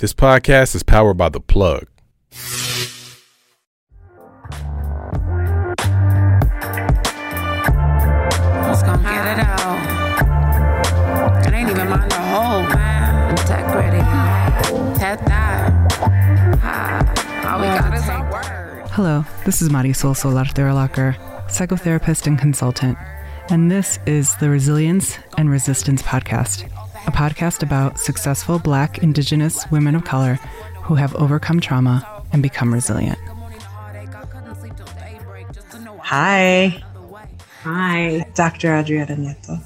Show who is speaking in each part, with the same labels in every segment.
Speaker 1: This podcast is powered by The Plug.
Speaker 2: Just gonna get it out. It ain't even mine to hold, man. Integrity. Head that. Ah, all we got is our word.
Speaker 3: Hello, this is Marisol Solarte-Erlacher, psychotherapist and consultant, and this is the Resilience and Resistance Podcast, a podcast about successful Black, Indigenous women of color who have overcome trauma and become resilient. Hi,
Speaker 4: Hi,
Speaker 3: Dr. Adriana Nieto.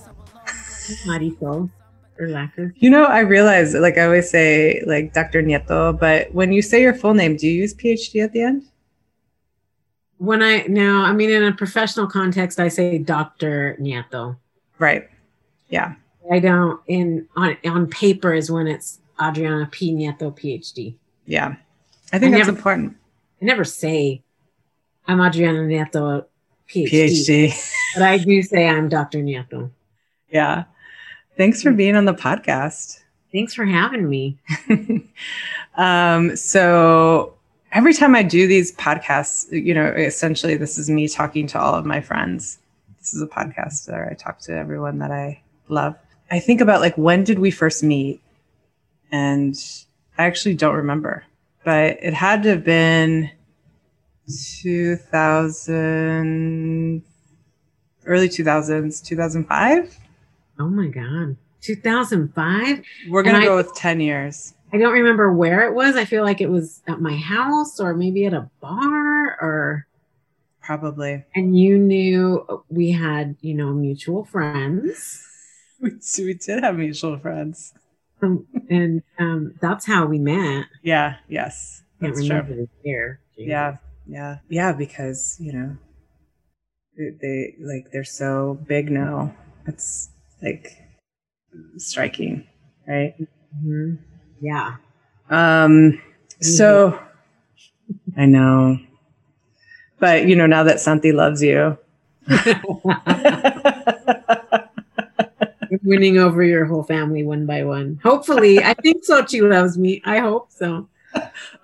Speaker 4: Marisol Erlacher.
Speaker 3: You know, I realize, like I always say, like Dr. Nieto, but when you say your full name, do you use PhD at the end?
Speaker 4: When I no, I mean, in a professional context, I say Doctor Nieto.
Speaker 3: Right. Yeah.
Speaker 4: I don't in on on paper is when it's Adriana P Nieto PhD.
Speaker 3: Yeah. I think
Speaker 4: I
Speaker 3: that's
Speaker 4: never-
Speaker 3: important.
Speaker 4: I never say I'm Adriana Nieto PhD,
Speaker 3: PhD.
Speaker 4: but I do say I'm Dr. Nieto.
Speaker 3: Yeah. Thanks for being on the podcast.
Speaker 4: Thanks for having me.
Speaker 3: um, so every time I do these podcasts, you know, essentially this is me talking to all of my friends. This is a podcast where I talk to everyone that I love. I think about like when did we first meet? And I actually don't remember, but it had to have been 2000 early 2000s, 2005.
Speaker 4: Oh my God. 2005.
Speaker 3: We're going to
Speaker 4: And I-
Speaker 3: go with 10 years.
Speaker 4: I don't remember where it was. I feel like it was at my house or maybe at a bar or
Speaker 3: Probably.
Speaker 4: and you knew we had you know mutual friends
Speaker 3: We, we did have mutual friends.
Speaker 4: um, and um, that's how we met
Speaker 3: Yeah, yes.
Speaker 4: can't
Speaker 3: That's true.
Speaker 4: remember where
Speaker 3: Yeah, yeah. Yeah, because, you know, they, they like they're so big now. It's like striking, right?
Speaker 4: Mhm. yeah
Speaker 3: Um so I know. But, you know, now that Santi loves you.
Speaker 4: winning over your whole family one by one. Hopefully i think sochi loves me. I hope so.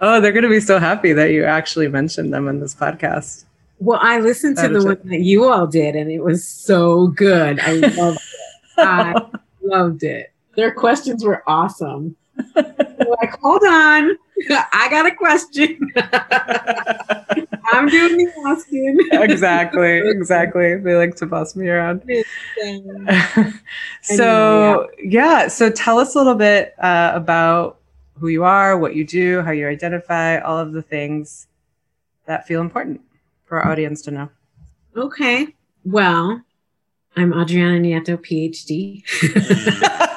Speaker 3: Oh, they're going to be so happy that you actually mentioned them in this podcast.
Speaker 4: well i listened to the one that you all did and it was so good. I loved it. I loved it. Their questions were awesome. Like hold on i got a question. I'm doing the asking.
Speaker 3: Exactly, exactly. They like to boss me around.
Speaker 4: Um,
Speaker 3: so yeah. so tell us a little bit uh, about who you are what you do how you identify all of the things that feel important for our audience to know.
Speaker 4: Okay well i'm adriana nieto phd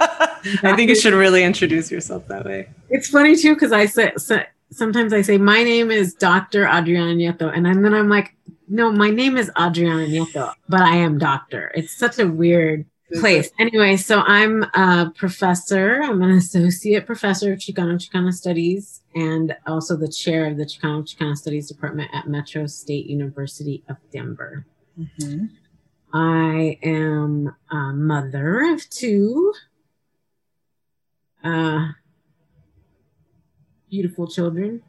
Speaker 3: i think you should really introduce yourself that way
Speaker 4: It's funny too because I say so, sometimes I say my name is Dr. Adriana Nieto, and then I'm like, no, my name is Adriana Nieto, but I am doctor. It's such a weird place. Anyway, so I'm a professor. I'm an associate professor of Chicano Chicana Studies and also the chair of the Chicano Chicana Studies Department at Metro State University of Denver.
Speaker 3: Mhm.
Speaker 4: I am a mother of two. Uh, beautiful children.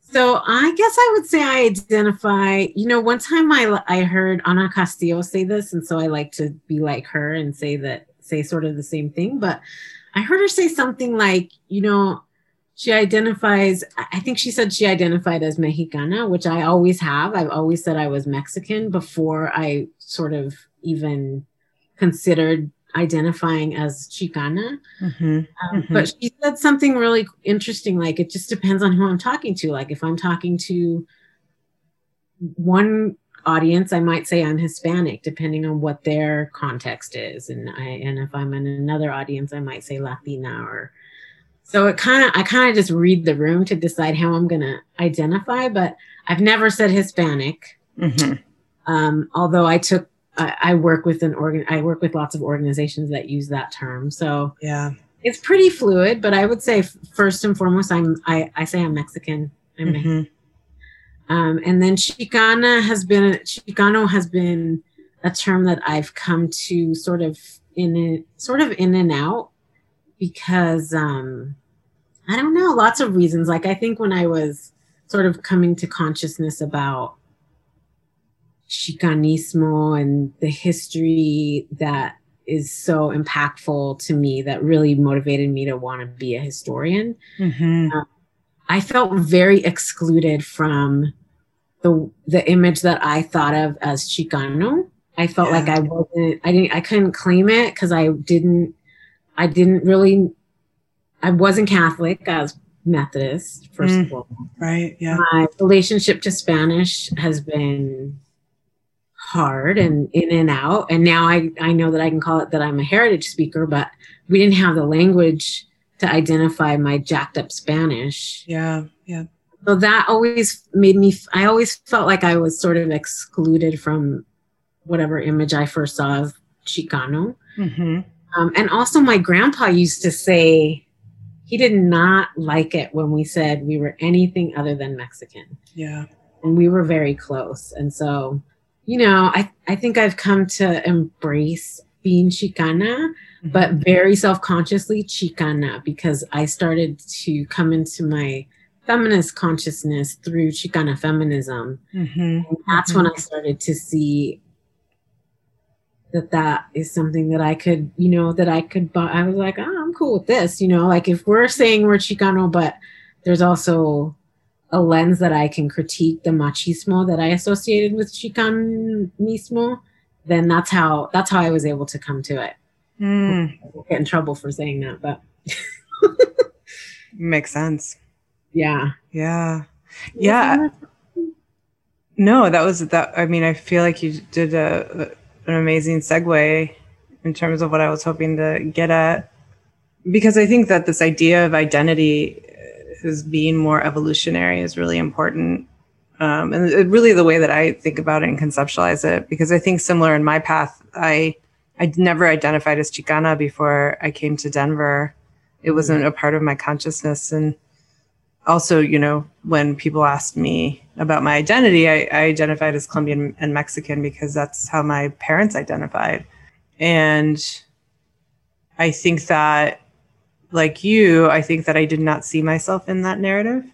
Speaker 4: So I guess I would say I identify. You know, one time I I heard Ana Castillo say this, and so I like to be like her and say that say sort of the same thing. But I heard her say something like, you know, she identifies. I think she said she identified as Mexicana, which I always have. I've always said I was Mexican before I sort of even considered identifying as Chicana.
Speaker 3: Mhm.
Speaker 4: Um,
Speaker 3: Mhm.
Speaker 4: But she said something really interesting, like it just depends on who I'm talking to. Like if I'm talking to one audience, I might say I'm Hispanic, depending on what their context is, and I and if I'm in another audience, I might say Latina or. So it kind of I kind of just read the room to decide how I'm gonna identify, but I've never said Hispanic.
Speaker 3: Mhm.
Speaker 4: Um, although I took I, I work with an organ I work with lots of organizations that use that term. So
Speaker 3: yeah
Speaker 4: it's pretty fluid, but I would say first and foremost, I'm I, I say I'm Mexican. I'm Mexican.
Speaker 3: Mhm.
Speaker 4: Um, and then Chicana has been Chicano has been a term that I've come to sort of in it, sort of in and out because um, I don't know, lots of reasons. Like I think when I was sort of coming to consciousness about Chicanismo and the history that is so impactful to me that really motivated me to want to be a historian.
Speaker 3: Mhm.
Speaker 4: I felt very excluded from the the image that I thought of as Chicano. I felt
Speaker 3: Yeah.
Speaker 4: like I wasn't I didn't I couldn't claim it because I didn't I didn't really I wasn't Catholic, I was Methodist, first
Speaker 3: Mm.
Speaker 4: of all.
Speaker 3: Right. Yeah.
Speaker 4: My relationship to Spanish has been hard and in and out. And now I, I know that I can call it that I'm a heritage speaker, but we didn't have the language to identify my jacked up Spanish.
Speaker 3: Yeah. Yeah.
Speaker 4: So that always made me, I always felt like I was sort of excluded from whatever image I first saw of Chicano.
Speaker 3: hmm
Speaker 4: Um, and also, my grandpa used to say he did not like it when we said we were anything other than Mexican.
Speaker 3: Yeah.
Speaker 4: And we were very close. And so, you know, I, I think I've come to embrace being Chicana, but very self consciously Chicana because I started to come into my feminist consciousness through Chicana feminism.
Speaker 3: hmm
Speaker 4: And that's when I started to see that that is something that I could, you know, that I could buy. I was like, oh, I'm cool with this, you know, like if we're saying we're Chicano, but there's also a lens that I can critique the machismo that I associated with Chicanismo, then that's how that's how I was able to come to it.
Speaker 3: Mm.
Speaker 4: I'll get in trouble for saying that, but
Speaker 3: Makes sense.
Speaker 4: yeah.
Speaker 3: Yeah. Yeah. No, that was that. I mean, I feel like you did a, an amazing segue in terms of what I was hoping to get at, because I think that this idea of identity as being more evolutionary is really important, um, and really the way that I think about it and conceptualize it. Because I think similar in my path, I I never identified as Chicana before I came to Denver. It wasn't a part of my consciousness, and also, you know, when people asked me about my identity, I, I identified as Colombian and Mexican because that's how my parents identified. And I think that, like you, I think that I did not see myself in that narrative,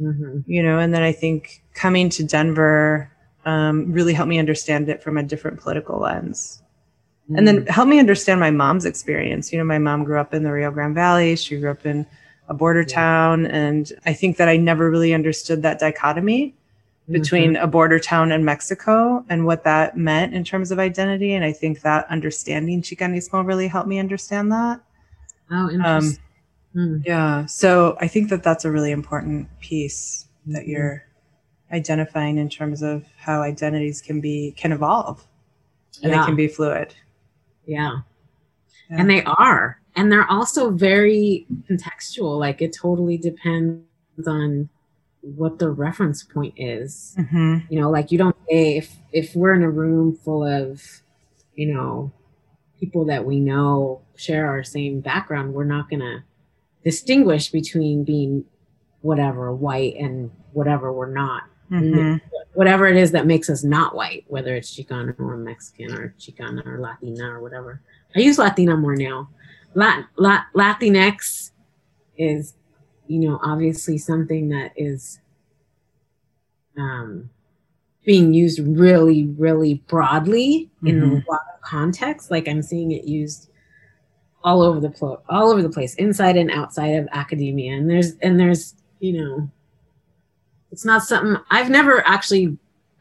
Speaker 4: Mhm.
Speaker 3: you know, and then I think coming to Denver um, really helped me understand it from a different political lens. And then help me understand my mom's experience. You know, my mom grew up in the Rio Grande Valley. She grew up in a border town. And I think that I never really understood that dichotomy between a border town and Mexico and what that meant in terms of identity. And I think that understanding Chicanismo really helped me understand that.
Speaker 4: Oh,
Speaker 3: Um,
Speaker 4: interesting. Mm.
Speaker 3: yeah. So I think that that's a really important piece that
Speaker 4: Mm-hmm.
Speaker 3: you're identifying in terms of how identities can be, can evolve and
Speaker 4: Yeah.
Speaker 3: they can be fluid.
Speaker 4: Yeah.
Speaker 3: Yeah.
Speaker 4: And they are. And they're also very contextual. Like it totally depends on what the reference point is.
Speaker 3: hmm
Speaker 4: You know, like you don't say if if we're in a room full of, you know, people that we know share our same background, we're not gonna distinguish between being whatever white and whatever we're not.
Speaker 3: hmm
Speaker 4: Whatever it is that makes us not white, whether it's Chicano or Mexican or Chicana or Latina or whatever. I use Latina more now. Lat, Lat, Latinx is, you know, obviously something that is um, being used really, really broadly in a
Speaker 3: Mhm.
Speaker 4: lot of contexts. Like I'm seeing it used all over the plo- all over the place, inside and outside of academia. And there's and there's you know, it's not something I've never actually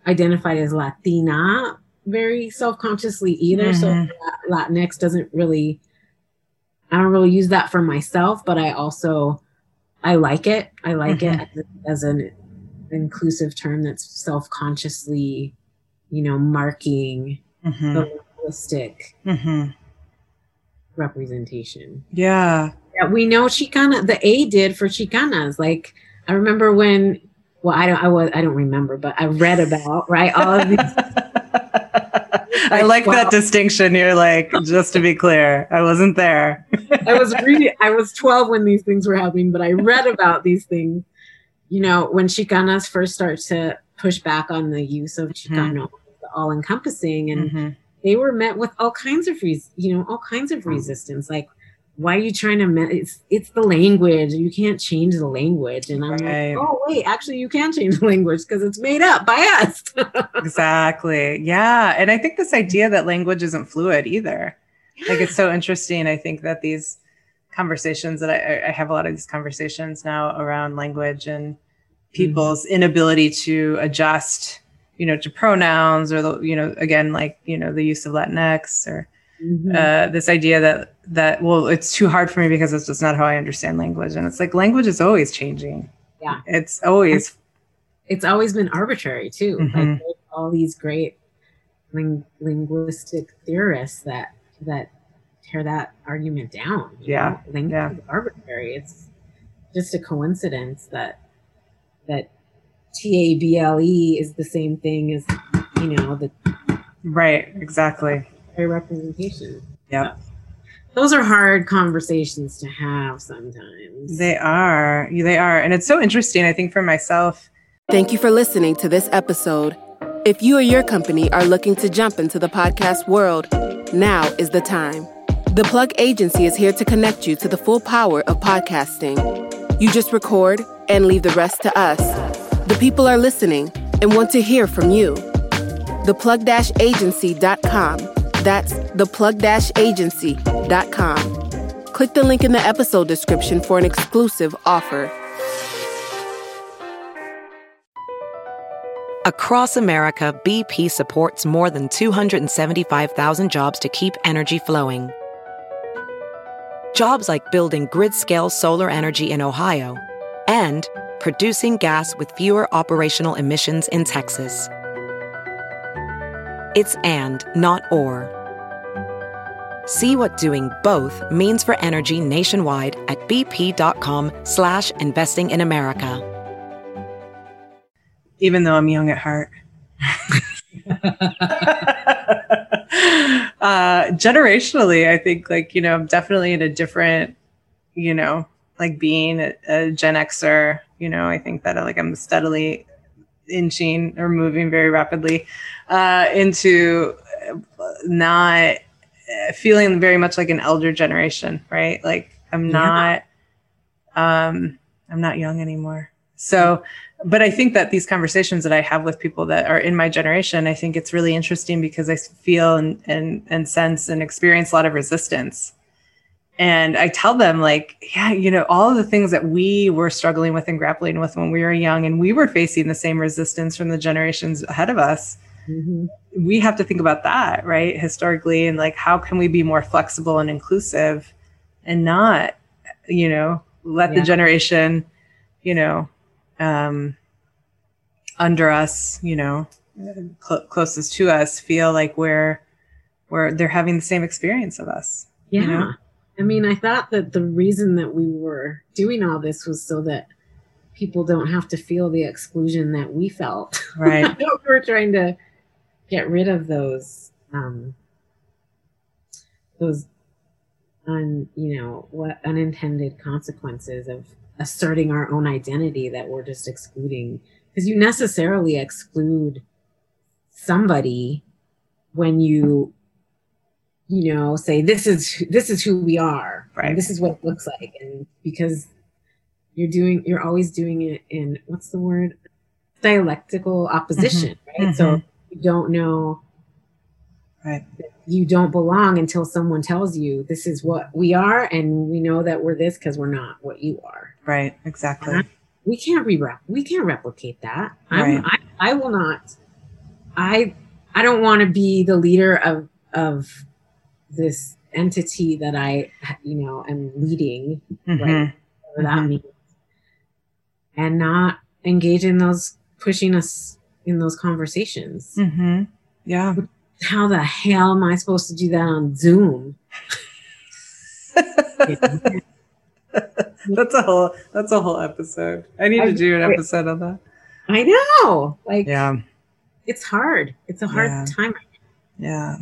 Speaker 4: identified as Latina very self-consciously either. So
Speaker 3: Mhm.
Speaker 4: La- Latinx doesn't really I don't really use that for myself, but I also I like it. I like
Speaker 3: Mhm.
Speaker 4: it as, as an inclusive term that's self-consciously, you know, marking
Speaker 3: hmm
Speaker 4: the linguistic
Speaker 3: hmm
Speaker 4: representation.
Speaker 3: Yeah.
Speaker 4: Yeah, we know Chicana. The A did for Chicanas. Like I remember when. Well, I don't. I was. I don't remember, but I read about right all of these.
Speaker 3: I like
Speaker 4: Wow.
Speaker 3: that distinction. You're like, just to be clear, I wasn't there.
Speaker 4: I was reading. I was 12 when these things were happening, but I read about these things. You know, when Chicanas first start to push back on the use of Chicano, all encompassing, and
Speaker 3: Mhm.
Speaker 4: They were met with all kinds of res- you know all kinds of mm. resistance like why are you trying to me- it's it's the language you can't change the language and i'm
Speaker 3: Right.
Speaker 4: like oh wait actually you can change the language because it's made up by us
Speaker 3: exactly. Yeah. And I think this idea that language isn't fluid either. Like it's so interesting. I think that these conversations that I, I have a lot of these conversations now around language and mm. people's inability to adjust, you know, to pronouns or the, you know, again, like, you know, the use of Latinx or
Speaker 4: Mhm.
Speaker 3: uh, this idea that that well it's too hard for me because it's just not how i understand language and it's like language is always changing
Speaker 4: Yeah.
Speaker 3: it's always
Speaker 4: it's always been arbitrary too like
Speaker 3: Mhm.
Speaker 4: there's all these great ling- linguistic theorists that that tear that argument down
Speaker 3: Yeah.
Speaker 4: know? language
Speaker 3: Yeah.
Speaker 4: is arbitrary it's just a coincidence that that t-a-b-l-e E is the same thing as you know the
Speaker 3: right exactly
Speaker 4: representation
Speaker 3: Yep.
Speaker 4: those are hard conversations to have sometimes
Speaker 3: they are they are and it's so interesting i think for myself
Speaker 5: Thank you for listening to this episode. If you or your company are looking to jump into the podcast world, now is the time. The Plug Agency is here to connect you to the full power of podcasting. You just record and leave the rest to us. The people are listening and want to hear from you. Theplug-agency.com. That's theplug-agency.com. Click the link in the episode description for an exclusive offer.
Speaker 6: Across America, BP supports more than 275,000 jobs to keep energy flowing. Jobs like building grid scale solar energy in Ohio and producing gas with fewer operational emissions in Texas. It's and, not or. See what doing both means for energy nationwide at bp.com slash investing in America.
Speaker 3: even though i'm young at heart uh generationally i think like you know i'm definitely in a different you know like being a, a gen xer you know i think that like i'm steadily inching or moving very rapidly uh into uh, not uh, feeling very much like an elder generation right like i'm
Speaker 4: Yeah.
Speaker 3: not um i'm not young anymore so but I think that these conversations that I have with people that are in my generation, I think it's really interesting because I feel and and and sense and experience a lot of resistance. And I tell them like, yeah, you know, all of the things that we were struggling with and grappling with when we were young and we were facing the same resistance from the generations ahead of us.
Speaker 4: Mhm.
Speaker 3: We have to think about that, right? Historically and like how can we be more flexible and inclusive and not, you know, let the generation, you know, um, under us, you know, cl- closest to us, feel like we're we're they're having the same experience of us.
Speaker 4: Yeah.
Speaker 3: you know?
Speaker 4: I mean, I thought that the reason that we were doing all this was so that people don't have to feel the exclusion that we felt.
Speaker 3: Right.
Speaker 4: we were trying to get rid of those um those un you know what unintended consequences of asserting our own identity that we're just excluding because you necessarily exclude somebody when you you know say this is this is who we are
Speaker 3: Right.
Speaker 4: this is what it looks like and because you're doing you're always doing it in what's the word dialectical opposition right so
Speaker 3: Mhm.
Speaker 4: you don't know
Speaker 3: Right.
Speaker 4: you don't belong until someone tells you this is what we are and we know that we're this because we're not what you are
Speaker 3: Right. Exactly.
Speaker 4: we can't re we can't replicate that I'm,
Speaker 3: Right.
Speaker 4: I, I will not i i don't want to be the leader of of this entity that i you know am leading
Speaker 3: Mhm.
Speaker 4: whatever that
Speaker 3: Mhm.
Speaker 4: means and not engage in those pushing us in those conversations
Speaker 3: Mhm. Yeah.
Speaker 4: how the hell am i supposed to do that on zoom
Speaker 3: that's a whole that's a whole episode. I need to do an episode on that.
Speaker 4: i know like
Speaker 3: Yeah.
Speaker 4: it's hard it's a hard
Speaker 3: Yeah.
Speaker 4: time
Speaker 3: Yeah.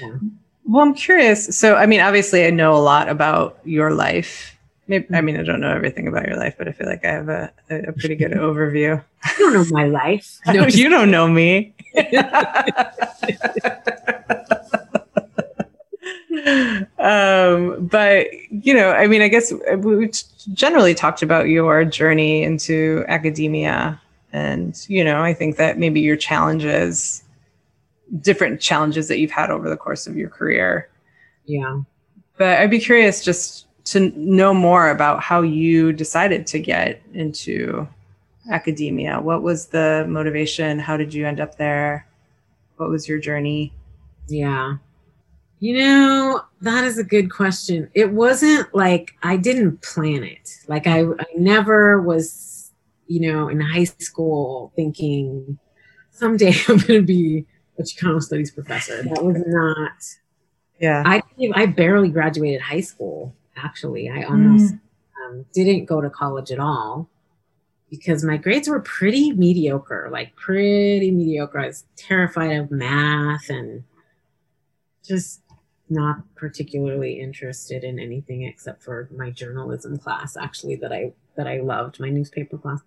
Speaker 4: Yeah.
Speaker 3: Well, I'm curious. So, I mean, obviously, I know a lot about your life. Maybe, I mean, I don't know everything about your life, but I feel like I have a, a a pretty good overview.
Speaker 4: i don't know my life
Speaker 3: No, you don't know me. um, but you know, I mean, I guess we generally talked about your journey into academia, and you know, I think that maybe your challenges, different challenges that you've had over the course of your career.
Speaker 4: Yeah.
Speaker 3: But I'd be curious just to know more about how you decided to get into academia. What was the motivation? How did you end up there? What was your journey?
Speaker 4: Yeah. You know, that is a good question. It wasn't like I didn't plan it. Like I, I never was, you know, in high school thinking someday I'm going to be a Chicano studies professor. That was not.
Speaker 3: Yeah.
Speaker 4: I I barely graduated high school. Actually, I almost um, didn't go to college at all because my grades were pretty mediocre. Like pretty mediocre. I was terrified of math and just not particularly interested in anything except for my journalism class actually that I that I loved my newspaper class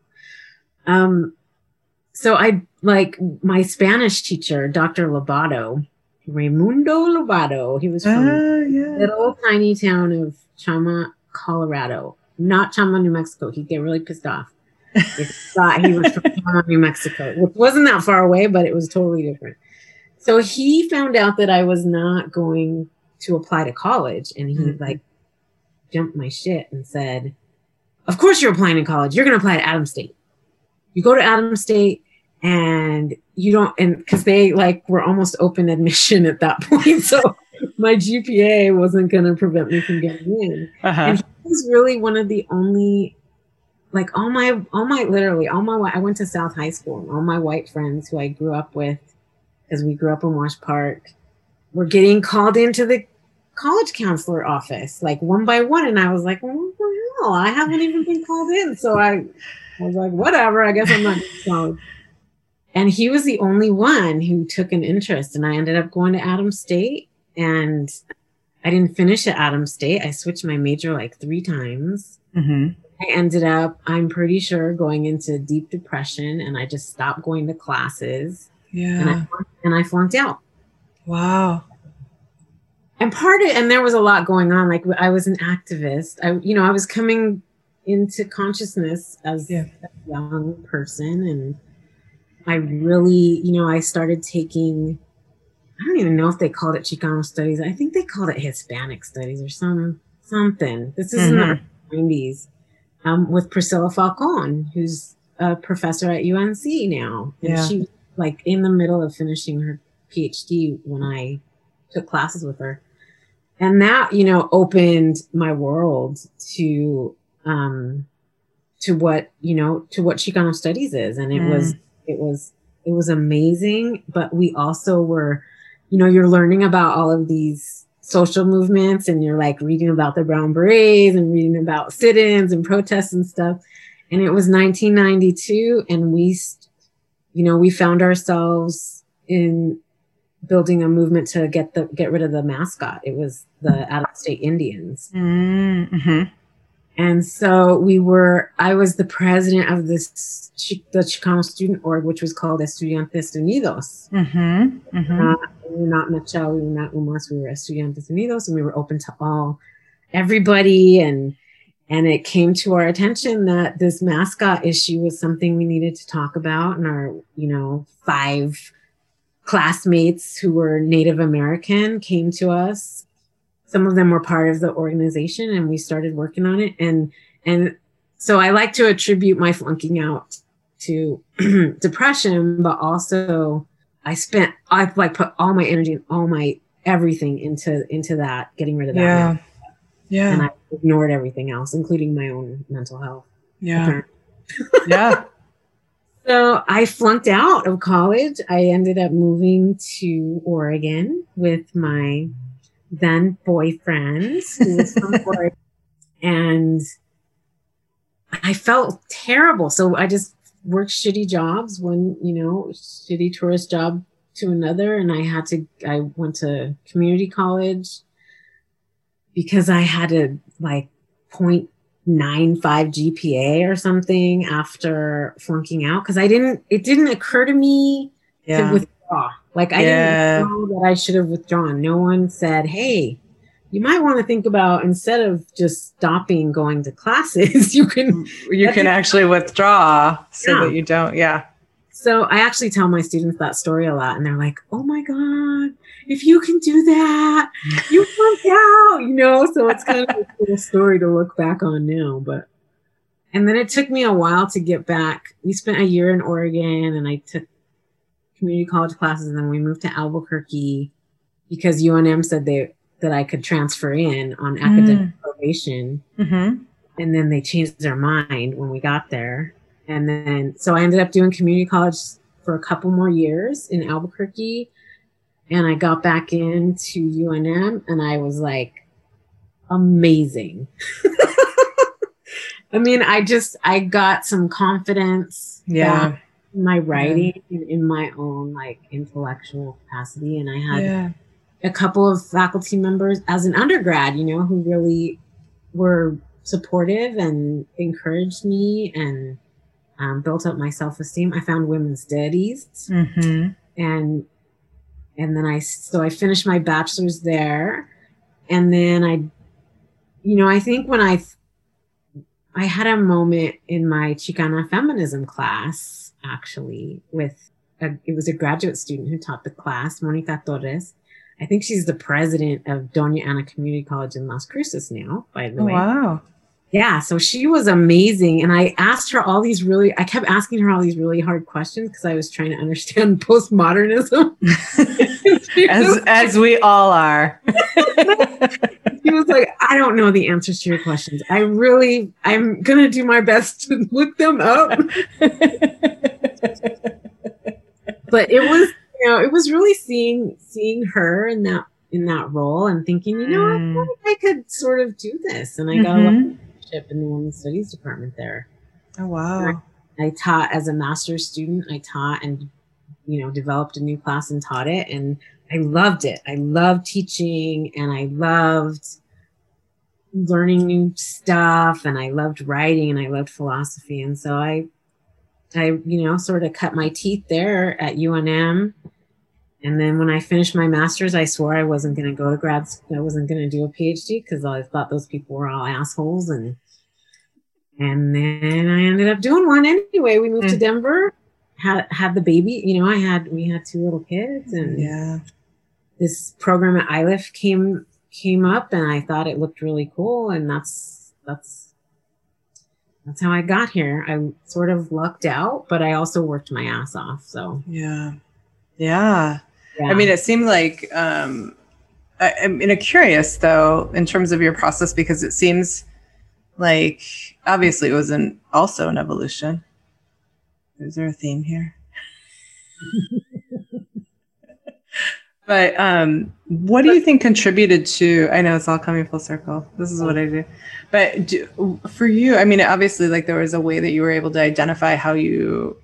Speaker 4: um so I like my Spanish teacher Dr. Lobato Raimundo Lobato he was from
Speaker 3: Ah, yeah.
Speaker 4: little tiny town of Chama Colorado not Chama New Mexico he'd get really pissed off if he thought he was from Chama New Mexico which wasn't that far away but it was totally different so he found out that I was not going to apply to college and he
Speaker 3: Mhm.
Speaker 4: like jumped my shit and said, Of course you're applying to college. You're gonna apply to Adams State. You go to Adams State and you don't and because they like were almost open admission at that point. So my GPA wasn't gonna prevent me from getting in
Speaker 3: Uh-huh.
Speaker 4: and he was really one of the only like all my all my literally all my i went to south high school and all my white friends who i grew up with because we grew up in wash park were getting called into the college counselor office like one by one and i was like well, what the hell i haven't even been called in so i was like whatever i guess i'm not going and he was the only one who took an interest and i ended up going to Adams state and I didn't finish at Adams State. I switched my major like three times.
Speaker 3: Mhm.
Speaker 4: I ended up, I'm pretty sure, going into deep depression and I just stopped going to classes and
Speaker 3: Yeah.
Speaker 4: I, and I flunked out.
Speaker 3: Wow.
Speaker 4: And part of and there was a lot going on. Like I was an activist. I, you know, I was coming into consciousness as
Speaker 3: Yeah.
Speaker 4: a young person and I really, you know, I started taking I don't even know if they called it Chicano studies. I think they called it Hispanic studies or some something. This is in the
Speaker 3: Mhm.
Speaker 4: 90s um, with Priscilla Falcon, who's a professor at UNC now. And
Speaker 3: Yeah.
Speaker 4: she like in the middle of finishing her PhD when I took classes with her. And that, you know, opened my world to um to what, you know, to what Chicano studies is. And it
Speaker 3: Mm.
Speaker 4: was it was it was amazing, but we also were, you know, you're learning about all of these social movements and you're like reading about the brown berets and reading about sit-ins and protests and stuff. And it was 1992 and we you know, we found ourselves in building a movement to get the get rid of the mascot. It was the out of state Indians.
Speaker 3: Mm-hmm.
Speaker 4: And so we were, I was the president of this, the Chicano student org, which was called Estudiantes Unidos.
Speaker 3: Mm-hmm. Mm-hmm.
Speaker 4: Not, we were not MEChA, we were not UMAS, we were Estudiantes Unidos, and we were open to all, everybody. And, and it came to our attention that this mascot issue was something we needed to talk about. And our, you know, five classmates who were Native American came to us some of them were part of the organization and we started working on it and and so i like to attribute my flunking out to depression but also i spent i like put all my energy and all my everything into into that getting rid of that
Speaker 3: Yeah.
Speaker 4: now.
Speaker 3: Yeah.
Speaker 4: and i ignored everything else including my own mental health
Speaker 3: yeah. Yeah.
Speaker 4: So I flunked out of college. I ended up moving to Oregon with my then boyfriend, who was from and I felt terrible. So I just worked shitty jobs, one you know shitty tourist job to another, and I had to. I went to community college because I had to like point nine five GPA or something after flunking out because I didn't it didn't occur to me
Speaker 3: Yeah.
Speaker 4: to withdraw. Like I
Speaker 3: Yeah.
Speaker 4: didn't know that I should have withdrawn. No one said, Hey, you might want to think about instead of just stopping going to classes, you can mm,
Speaker 3: You can actually withdraw so
Speaker 4: Yeah.
Speaker 3: that you don't. Yeah.
Speaker 4: So I actually tell my students that story a lot, and they're like, "Oh my god, if you can do that, you work out," you know. So it's kind of a cool story to look back on now. But and then it took me a while to get back. We spent a year in Oregon, and I took community college classes, and then we moved to Albuquerque because UNM said they that I could transfer in on academic probation.
Speaker 3: Mm-hmm.
Speaker 4: and then they changed their mind when we got there. And then so i ended up doing community college for a couple more years in albuquerque. And i got back into unm and i was like amazing. I mean i just i got some confidence
Speaker 3: Yeah.
Speaker 4: back my writing and in my own like intellectual capacity and i had
Speaker 3: Yeah.
Speaker 4: a couple of faculty members as an undergrad, you know, who really were supportive and encouraged me and um, built up my self esteem. I found women's studies
Speaker 3: Mm-hmm.
Speaker 4: and and then I so I finished my bachelor's there, and then I, you know, I think when I I had a moment in my Chicana feminism class actually with a, it was a graduate student who taught the class, Monica Torres. I think she's the president of Doña Ana Community College in Las Cruces now, by the
Speaker 3: Oh,
Speaker 4: way.
Speaker 3: wow.
Speaker 4: Yeah, so she was amazing. And I asked her all these really, I kept asking her all these really hard questions because I was trying to understand postmodernism.
Speaker 3: as
Speaker 4: was,
Speaker 3: as we all are.
Speaker 4: she was like, I don't know the answers to your questions. I really, I'm going to do my best to look them up. But it was, you know, it was really seeing, seeing her in that, in that role and thinking, you know,
Speaker 3: Mm.
Speaker 4: I, I could sort of do this. And I got a of leadership in the women's studies department there.
Speaker 3: oh wow.
Speaker 4: I taught as a master's student. I taught and you know developed a new class and taught it, and I loved it. I loved teaching, and I loved learning new stuff, and I loved writing, and I loved philosophy, and so I, I you know sort of cut my teeth there at UNM. And then when I finished my master's, I swore I wasn't going to go to grad school. I wasn't going to do a PhD because I thought those people were all assholes and and then I ended up doing one anyway. We moved to mm. Denver, had had the baby. You know, I had we had two little kids, and
Speaker 3: Yeah.
Speaker 4: this program at Iliff came came up, and I thought it looked really cool, and that's that's that's how I got here. I sort of lucked out, but I also worked my ass off. So
Speaker 3: Yeah. Yeah.
Speaker 4: yeah.
Speaker 3: I mean, it seemed like um, I, I'm in a curious though in terms of your process because it seems like obviously it was an also an evolution. Is there a theme here? but um, what do you think contributed to? I know it's all coming full circle. This is what I do. But do, for you, I mean, obviously, like there was a way that you were able to identify how you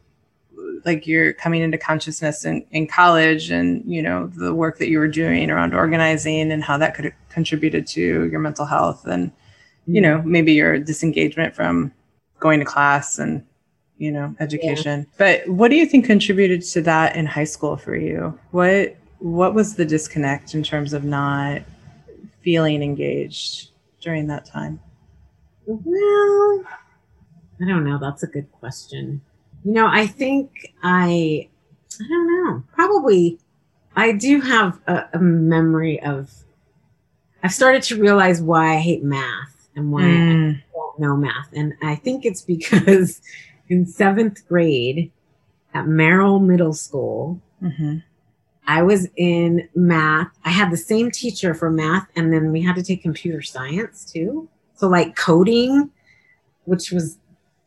Speaker 3: like you're coming into consciousness in, in college and you know the work that you were doing around organizing and how that could have contributed to your mental health and you know maybe your disengagement from going to class and you know education but what do you think contributed to that in high school for you what what was the disconnect in terms of not feeling engaged during that time
Speaker 4: Well, I don't know. That's a good question. You know, I think I, I don't know. Probably, I do have a, a memory of. I've started to realize why I hate math and why I don't know math, and I think it's because in seventh grade at Merrill Middle School,
Speaker 3: Mm-hmm.
Speaker 4: I was in math. I had the same teacher for math, and then we had to take computer science too. So, like coding, which was,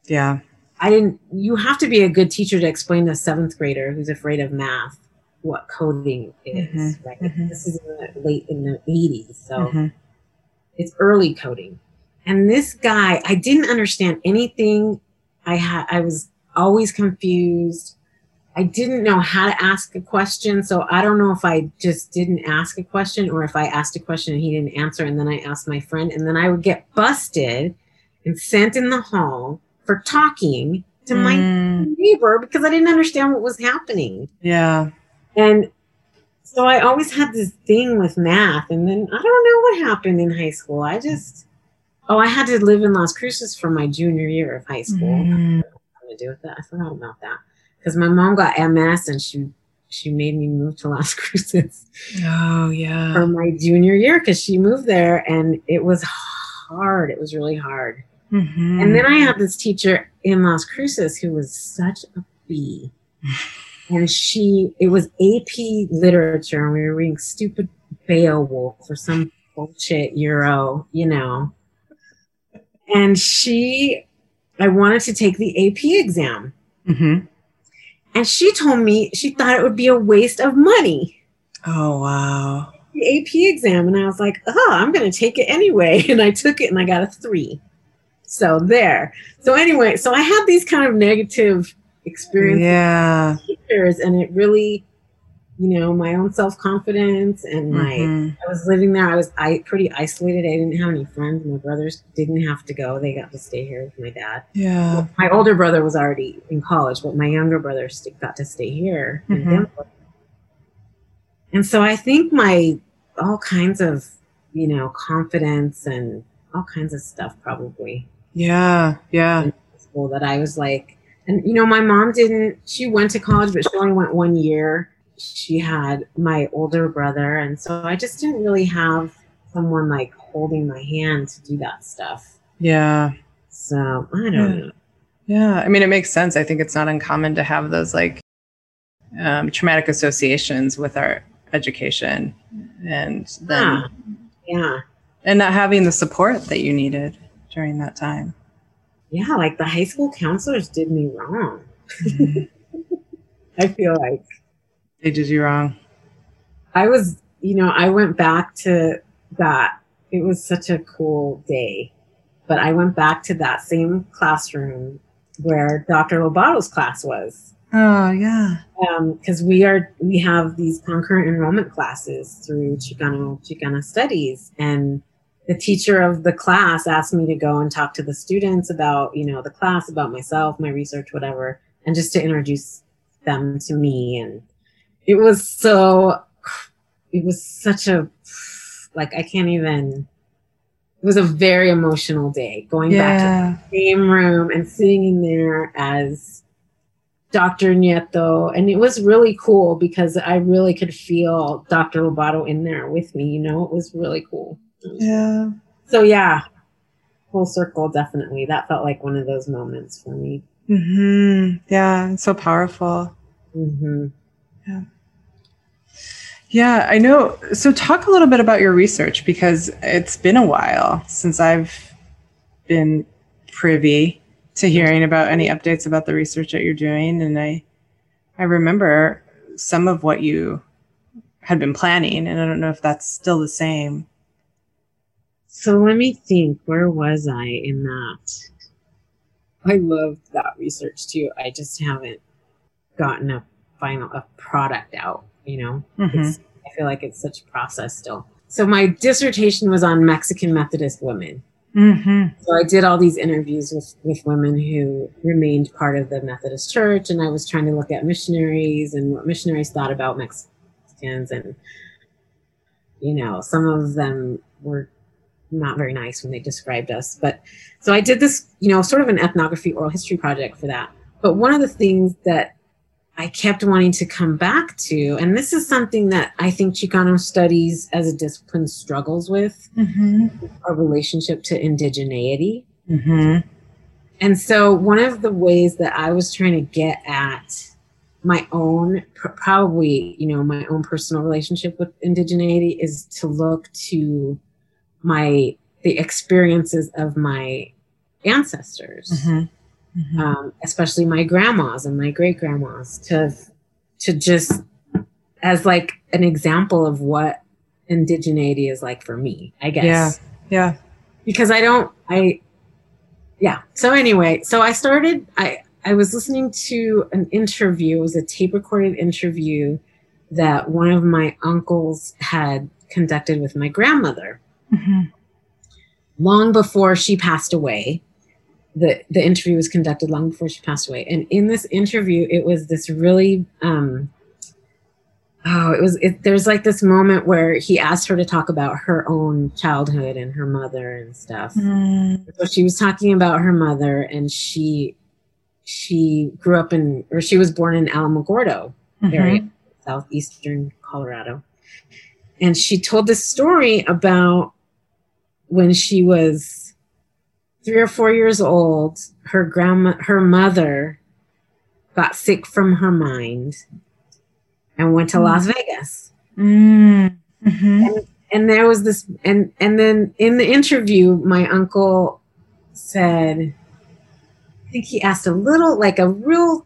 Speaker 3: yeah
Speaker 4: I didn't, you have to be a good teacher to explain to a seventh grader who's afraid of math what coding is,
Speaker 3: Mhm,
Speaker 4: right?
Speaker 3: mhm.
Speaker 4: This is in the late in the 80s. So,
Speaker 3: Mhm.
Speaker 4: it's early coding. And this guy, I didn't understand anything. I had, I was always confused. I didn't know how to ask a question. So I don't know if I just didn't ask a question or if I asked a question and he didn't answer. And then I asked my friend, and then I would get busted and sent in the hall for talking to my
Speaker 3: Mm,
Speaker 4: neighbor because I didn't understand what was happening.
Speaker 3: yeah
Speaker 4: And so I always had this thing with math, and then I don't know what happened in high school. I just oh, I had to live in Las Cruces for my junior year of high school.
Speaker 3: Mm.
Speaker 4: Nothing to do with that. I forgot about that because my mom got MS and she she made me move to Las Cruces
Speaker 3: Oh yeah.
Speaker 4: for my junior year because she moved there and it was hard. It was really hard.
Speaker 3: Mhm.
Speaker 4: And then I had this teacher in Las Cruces who was such a bee. And she, it was AP literature, and we were reading stupid Beowulf or some bullshit Euro, you know. And she, I wanted to take the AP exam.
Speaker 3: Mhm.
Speaker 4: And she told me she thought it would be a waste of money,
Speaker 3: Oh wow.
Speaker 4: the AP exam. And I was like, oh, I'm going to take it anyway. And I took it and I got a three. So there. So anyway, so I had these kind of negative experiences
Speaker 3: Yeah.
Speaker 4: teachers and it really you know my own self-confidence and my
Speaker 3: Mhm.
Speaker 4: i was living there i was i pretty isolated i didn't have any friends my brothers didn't have to go they got to stay here with my dad
Speaker 3: Yeah.
Speaker 4: my older brother was already in college but my younger brother st- got to stay here
Speaker 3: Mhm.
Speaker 4: And so i think my all kinds of you know confidence and all kinds of stuff probably
Speaker 3: Yeah. Yeah.
Speaker 4: school that I was like, and you know, my mom didn't, she went to college, but she only went one year. She had my older brother. And so I just didn't really have someone like holding my hand to do that stuff.
Speaker 3: Yeah.
Speaker 4: So I don't
Speaker 3: Yeah.
Speaker 4: know.
Speaker 3: Yeah, I mean, it makes sense. I think it's not uncommon to have those like um, traumatic associations with our education, and then
Speaker 4: Yeah. Yeah.
Speaker 3: and not having the support that you needed during that time.
Speaker 4: Yeah. Like the high school counselors did me wrong. I feel like
Speaker 3: they did you wrong.
Speaker 4: I was, you know, I went back to that. It was such a cool day. But I went back to that same classroom where Dr. Lobato's class was.
Speaker 3: Oh yeah.
Speaker 4: Um, because we are we have these concurrent enrollment classes through Chicano Chicana Studies. And the teacher of the class asked me to go and talk to the students about, you know, the class, about myself, my research, whatever, and just to introduce them to me. And it was so it was such a like I can't even it was a very emotional day going back to the same room and sitting in there as Dr. Nieto. And it was really cool because I really could feel Dr. Lobato in there with me. You know, it was really cool.
Speaker 3: Yeah.
Speaker 4: So, yeah, full circle, definitely. That felt like one of those moments for me.
Speaker 3: hmm Yeah. So powerful.
Speaker 4: hmm
Speaker 3: Yeah, I know. So, talk a little bit about your research because it's been a while since I've been privy to hearing about any updates about the research that you're doing, and I, I remember some of what you had been planning, and I don't know if that's still the same.
Speaker 4: So, let me think. Where was I in that? I loved that research too. I just haven't gotten a final a product out, you know?
Speaker 3: Mhm.
Speaker 4: It's, I feel like it's such a process still. So my dissertation was on Mexican Methodist women.
Speaker 3: Mm-hmm.
Speaker 4: So I did all these interviews with, with women who remained part of the Methodist Church, and I was trying to look at missionaries and what missionaries thought about Mexicans, and you know, some of them were not very nice when they described us. But so I did this, you know, sort of an ethnography oral history project for that. But one of the things that I kept wanting to come back to, and this is something that I think Chicano studies as a discipline struggles with,
Speaker 3: Mm-hmm.
Speaker 4: a relationship to indigeneity.
Speaker 3: Mm-hmm.
Speaker 4: And so, one of the ways that I was trying to get at my own, probably, you know, my own personal relationship with indigeneity is to look to my, the experiences of my ancestors,
Speaker 3: Mm-hmm.
Speaker 4: Um, especially my grandmas and my great grandmas, to, to just as like an example of what indigeneity is like for me, I guess
Speaker 3: Yeah. Yeah.
Speaker 4: because I don't I yeah. So anyway, so I started I I was listening to an interview, it was a tape recorded interview that one of my uncles had conducted with my grandmother
Speaker 3: Mm-hmm.
Speaker 4: long before she passed away. The the interview was conducted long before she passed away. And in this interview, it was this really um oh, it was. It, there's like this moment where he asked her to talk about her own childhood and her mother and stuff.
Speaker 3: Mm.
Speaker 4: So she was talking about her mother, and she she grew up in, or she was born in Alamogordo
Speaker 3: Mhm.
Speaker 4: area, southeastern Colorado. And she told this story about when she was three or four years old, her grandma, her mother got sick from her mind and went to
Speaker 3: Mm.
Speaker 4: Las Vegas.
Speaker 3: Mm. Mhm.
Speaker 4: And there was this, and and then in the interview, my uncle said, I think he asked a little, like a real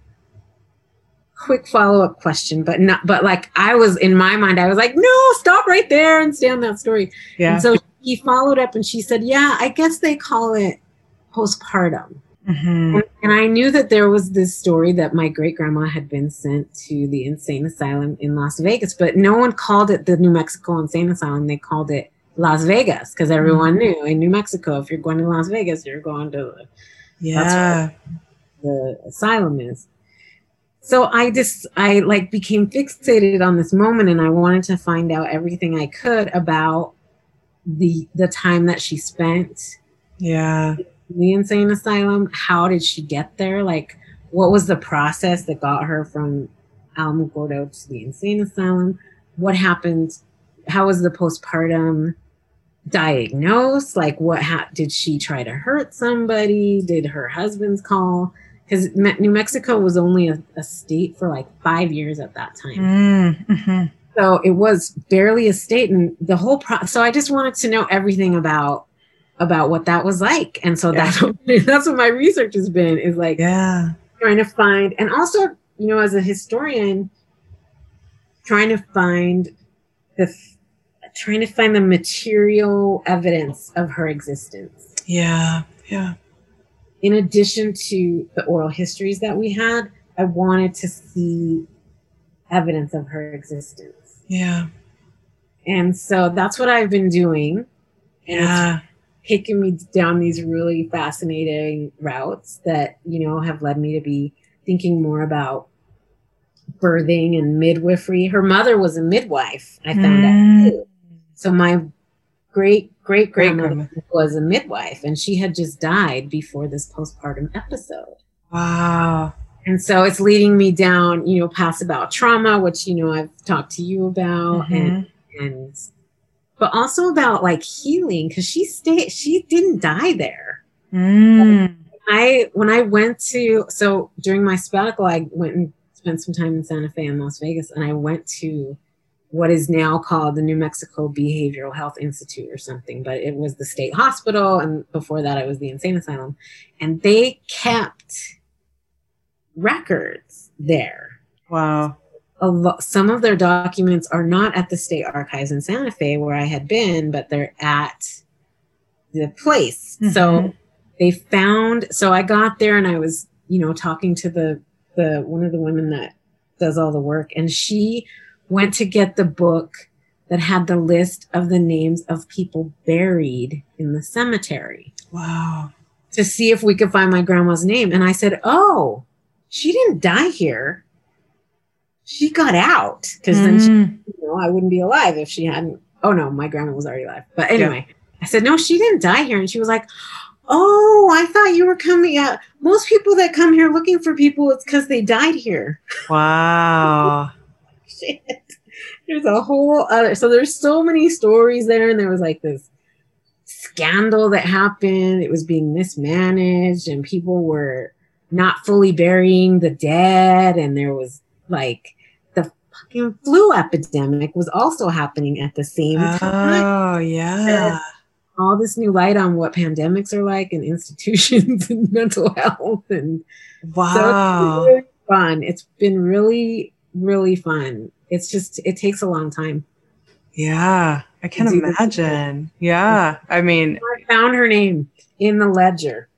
Speaker 4: quick follow up question, but not, but like I was in my mind, I was like, no, stop right there and stay on that story.
Speaker 3: Yeah.
Speaker 4: And so he followed up and she said, yeah, I guess they call it postpartum.
Speaker 3: Mhm.
Speaker 4: And, and I knew that there was this story that my great grandma had been sent to the insane asylum in Las Vegas, but no one called it the New Mexico Insane Asylum. They called it Las Vegas because everyone knew in New Mexico, if you're going to Las Vegas, you're going to the
Speaker 3: Yeah.
Speaker 4: the asylum is. So I just I like became fixated on this moment and I wanted to find out everything I could about the the time that she spent
Speaker 3: Yeah.
Speaker 4: The insane asylum. How did she get there? Like what was the process that got her from Alamogordo to the insane asylum? What happened? How was the postpartum diagnosed? Like what ha- did she try to hurt somebody? Did her husband's call? Because New Mexico was only a, a state for like five years at that time.
Speaker 3: Mm. Mhm.
Speaker 4: So it was barely a state, and the whole pro. So I just wanted to know everything about about what that was like, and so
Speaker 3: Yeah.
Speaker 4: that's what, that's what my research has been is like
Speaker 3: Yeah.
Speaker 4: trying to find, and also you know as a historian, trying to find the trying to find the material evidence of her existence.
Speaker 3: Yeah. Yeah.
Speaker 4: In addition to the oral histories that we had, I wanted to see evidence of her existence.
Speaker 3: Yeah.
Speaker 4: And so that's what I've been doing. And
Speaker 3: Yeah.
Speaker 4: Taken me down these really fascinating routes that, you know, have led me to be thinking more about birthing and midwifery. Her mother was a midwife, I found out.
Speaker 3: Mm.
Speaker 4: too. So my great great grandmother was a midwife and she had just died before this postpartum episode.
Speaker 3: Wow.
Speaker 4: And so it's leading me down, you know, past about trauma, which, you know, I've talked to you about and
Speaker 3: Mhm.
Speaker 4: and but also about like healing because she stayed she didn't die there
Speaker 3: Mm.
Speaker 4: i when i went to so during my sabbatical i went and spent some time in santa fe and las vegas and i went to what is now called the new mexico behavioral health institute or something but it was the state hospital and before that it was the insane asylum and they kept records there
Speaker 3: Wow.
Speaker 4: A lo- some of their documents are not at the state archives in Santa Fe where I had been, but they're at the place. So
Speaker 3: Mhm.
Speaker 4: they found. So I got there and I was, you know, talking to the the one of the women that does all the work, and she went to get the book that had the list of the names of people buried in the cemetery
Speaker 3: Wow.
Speaker 4: to see if we could find my grandma's name. And I said, "Oh, she didn't die here." She got out because then she
Speaker 3: Mm.
Speaker 4: you know, I wouldn't be alive if she hadn't. Oh no, my grandma was already alive. But anyway, I said, no, she didn't die here. And she was like, oh, I thought you were coming out. Most people that come here looking for people, it's because they died here.
Speaker 3: Wow.
Speaker 4: Shit. There's a whole other. So there's so many stories there. And there was like this scandal that happened. It was being mismanaged and people were not fully burying the dead. And there was like fucking flu epidemic was also happening at the same oh, time.
Speaker 3: Oh, yeah.
Speaker 4: all this new light on what pandemics are like and institutions and mental health and
Speaker 3: Wow.
Speaker 4: so it's been really fun it's been really really fun it's just it takes a long time
Speaker 3: Yeah. I can imagine. Yeah. I mean,
Speaker 4: i found her name in the ledger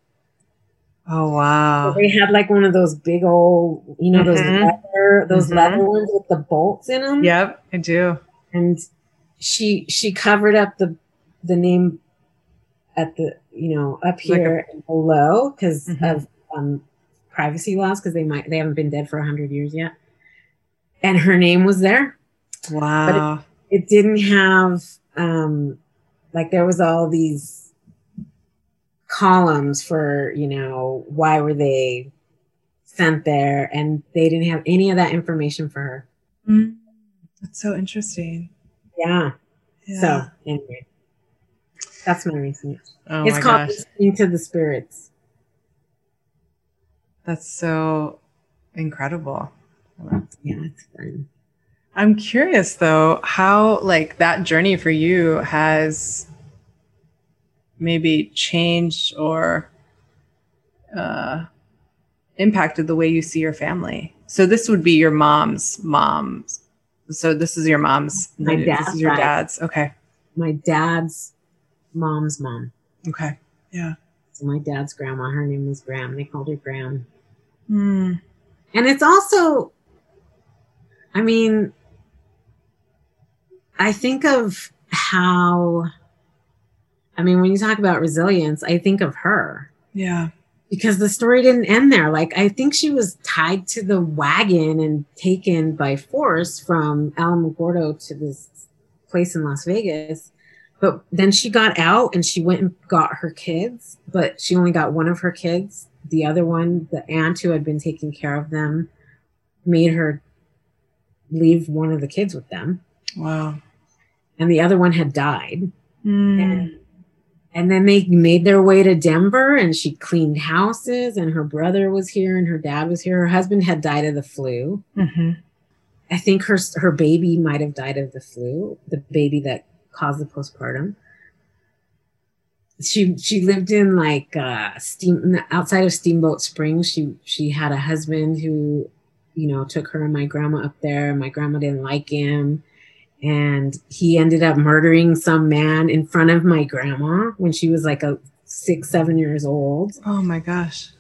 Speaker 3: oh, wow.
Speaker 4: they had like one of those big old you know those
Speaker 3: Mhm.
Speaker 4: leather those
Speaker 3: Mhm.
Speaker 4: leather ones with the bolts in them
Speaker 3: Yep, I do.
Speaker 4: and she she covered up the the name at the you know up
Speaker 3: Like
Speaker 4: here and below because
Speaker 3: Mhm.
Speaker 4: of um privacy laws because they might they haven't been dead for 100 years yet and her name was there
Speaker 3: Wow.
Speaker 4: it didn't have um like there was all these columns for you know why were they sent there and they didn't have any of that information for her
Speaker 3: Mm. That's so interesting.
Speaker 4: yeah,
Speaker 3: Yeah.
Speaker 4: so anyway that's my research
Speaker 3: oh
Speaker 4: it's
Speaker 3: my
Speaker 4: called
Speaker 3: gosh.
Speaker 4: listening to the spirits
Speaker 3: That's so incredible.
Speaker 4: yeah it's fun
Speaker 3: I'm curious though how like that journey for you has maybe changed or uh, impacted the way you see your family. So this would be your mom's mom's. So this is your mom's.
Speaker 4: My
Speaker 3: This
Speaker 4: dad's
Speaker 3: is your dad's. Okay.
Speaker 4: my dad's mom's mom
Speaker 3: Okay. Yeah.
Speaker 4: so my dad's grandma her name was graham they called her graham
Speaker 3: Hmm.
Speaker 4: And it's also, I mean, I think of how, I mean, when you talk about resilience, I think of her
Speaker 3: Yeah.
Speaker 4: because the story didn't end there. Like, I think she was tied to the wagon and taken by force from Alamogordo to this place in Las Vegas. But then she got out and she went and got her kids, but she only got one of her kids. The other one, the aunt who had been taking care of them, made her leave one of the kids with them.
Speaker 3: Wow.
Speaker 4: And the other one had died.
Speaker 3: Hmm.
Speaker 4: And, and then they made their way to Denver and she cleaned houses and her brother was here and her dad was here. Her husband had died of the flu.
Speaker 3: Mhm.
Speaker 4: I think her her baby might have died of the flu, the baby that caused the postpartum. She she lived in like uh steam outside of Steamboat Springs. She she had a husband who, you know, took her and my grandma up there. My grandma didn't like him. And he ended up murdering some man in front of my grandma when she was like a six, seven years old
Speaker 3: Oh my gosh.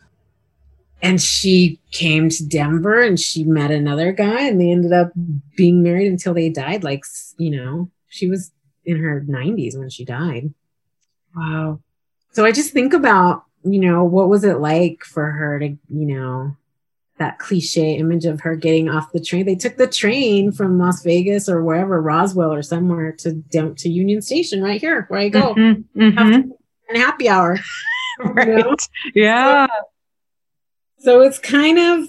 Speaker 4: and she came to Denver and she met another guy and they ended up being married until they died. Like, you know, she was in her 90s when she died.
Speaker 3: Wow.
Speaker 4: So I just think about, you know, what was it like for her to, you know, that cliche image of her getting off the train. They took the train from Las Vegas or wherever, Roswell or somewhere to down to Union Station right here where I go.
Speaker 3: Mhm. Mhm.
Speaker 4: And happy hour.
Speaker 3: Right. Yeah.
Speaker 4: so it's kind of